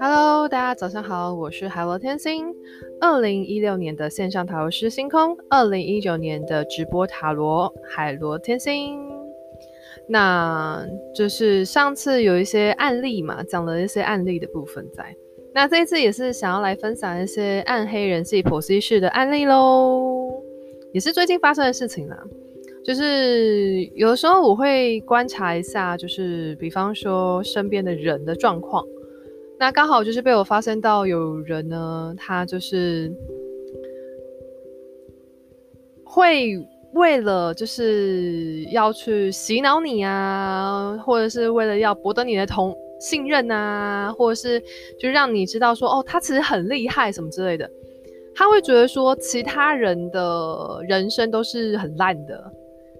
Hello，大家早上好，我是海螺天星。二零一六年的线上塔罗师星空，二零一九年的直播塔罗海螺天星。那就是上次有一些案例嘛，讲了一些案例的部分在。那这一次也是想要来分享一些暗黑人际剖析式的案例喽，也是最近发生的事情啦。就是有的时候我会观察一下，就是比方说身边的人的状况。那刚好就是被我发现到有人呢，他就是会为了就是要去洗脑你啊，或者是为了要博得你的同信任啊，或者是就让你知道说哦，他其实很厉害什么之类的，他会觉得说其他人的人生都是很烂的。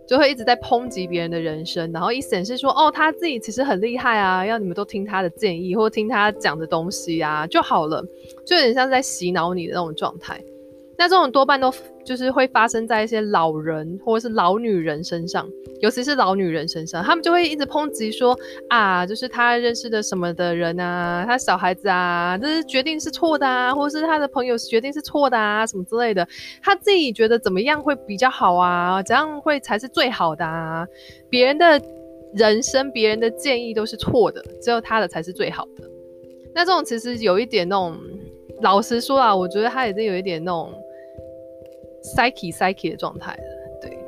就会一直在抨击别人的人生，然后一显示说，哦，他自己其实很厉害啊，要你们都听他的建议或听他讲的东西啊就好了，就有点像在洗脑你的那种状态。那这种多半都就是会发生在一些老人或者是老女人身上，尤其是老女人身上，他们就会一直抨击说啊，就是他认识的什么的人啊，他小孩子啊，这是决定是错的啊，或者是他的朋友决定是错的啊，什么之类的，他自己觉得怎么样会比较好啊，怎样会才是最好的啊，别人的人生，别人的建议都是错的，只有他的才是最好的。那这种其实有一点那种，老实说啊，我觉得他已经有一点那种。Psyche psyche 的状态了，对，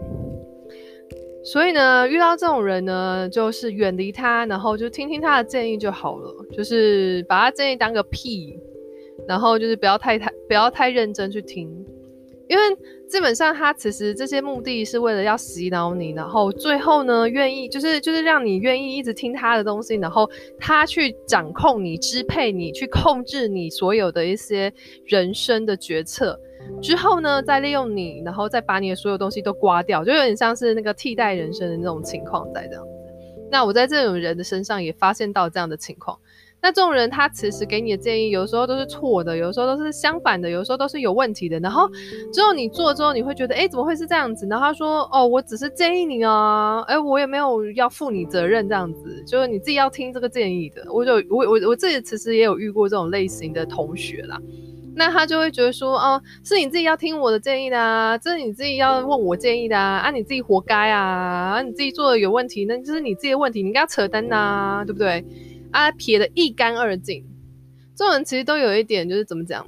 所以呢，遇到这种人呢，就是远离他，然后就听听他的建议就好了，就是把他建议当个屁，然后就是不要太太不要太认真去听，因为基本上他其实这些目的是为了要洗脑你，然后最后呢，愿意就是就是让你愿意一直听他的东西，然后他去掌控你、支配你、去控制你所有的一些人生的决策。之后呢，再利用你，然后再把你的所有东西都刮掉，就有点像是那个替代人生的那种情况在这样子。那我在这种人的身上也发现到这样的情况。那这种人他其实给你的建议，有时候都是错的，有时候都是相反的，有时候都是有问题的。然后之后你做之后，你会觉得，哎，怎么会是这样子？然后他说，哦，我只是建议你啊，哎，我也没有要负你责任这样子，就是你自己要听这个建议的。我就我我我自己其实也有遇过这种类型的同学啦。那他就会觉得说，哦，是你自己要听我的建议的啊，这是你自己要问我建议的啊，啊，你自己活该啊，啊，你自己做的有问题，那就是你自己的问题，你应该要扯淡呐、对不对？啊，撇得一干二净。这种人其实都有一点，就是怎么讲，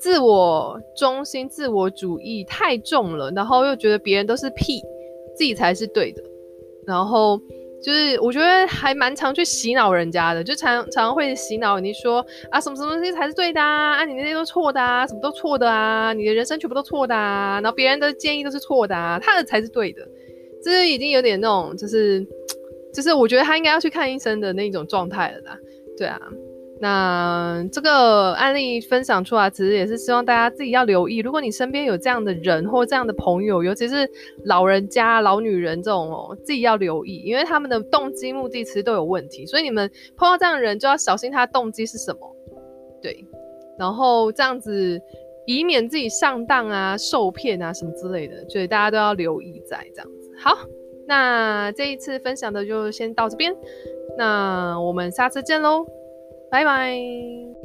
自我中心、自我主义太重了，然后又觉得别人都是屁，自己才是对的，然后。就是我觉得还蛮常去洗脑人家的，就常常会洗脑你说啊，什么什么东西才是对的啊，你那些都错的啊，什么都错的啊，你的人生全部都错的啊，然后别人的建议都是错的啊，他的才是对的，这是已经有点那种就是就是我觉得他应该要去看医生的那种状态了啦，对啊。那这个案例分享出来，其实也是希望大家自己要留意。如果你身边有这样的人或这样的朋友，尤其是老人家、老女人这种哦，自己要留意，因为他们的动机、目的其实都有问题。所以你们碰到这样的人，就要小心他的动机是什么。对，然后这样子，以免自己上当啊、受骗啊什么之类的，所以大家都要留意在这样子。好，那这一次分享的就先到这边，那我们下次见喽。Bye bye.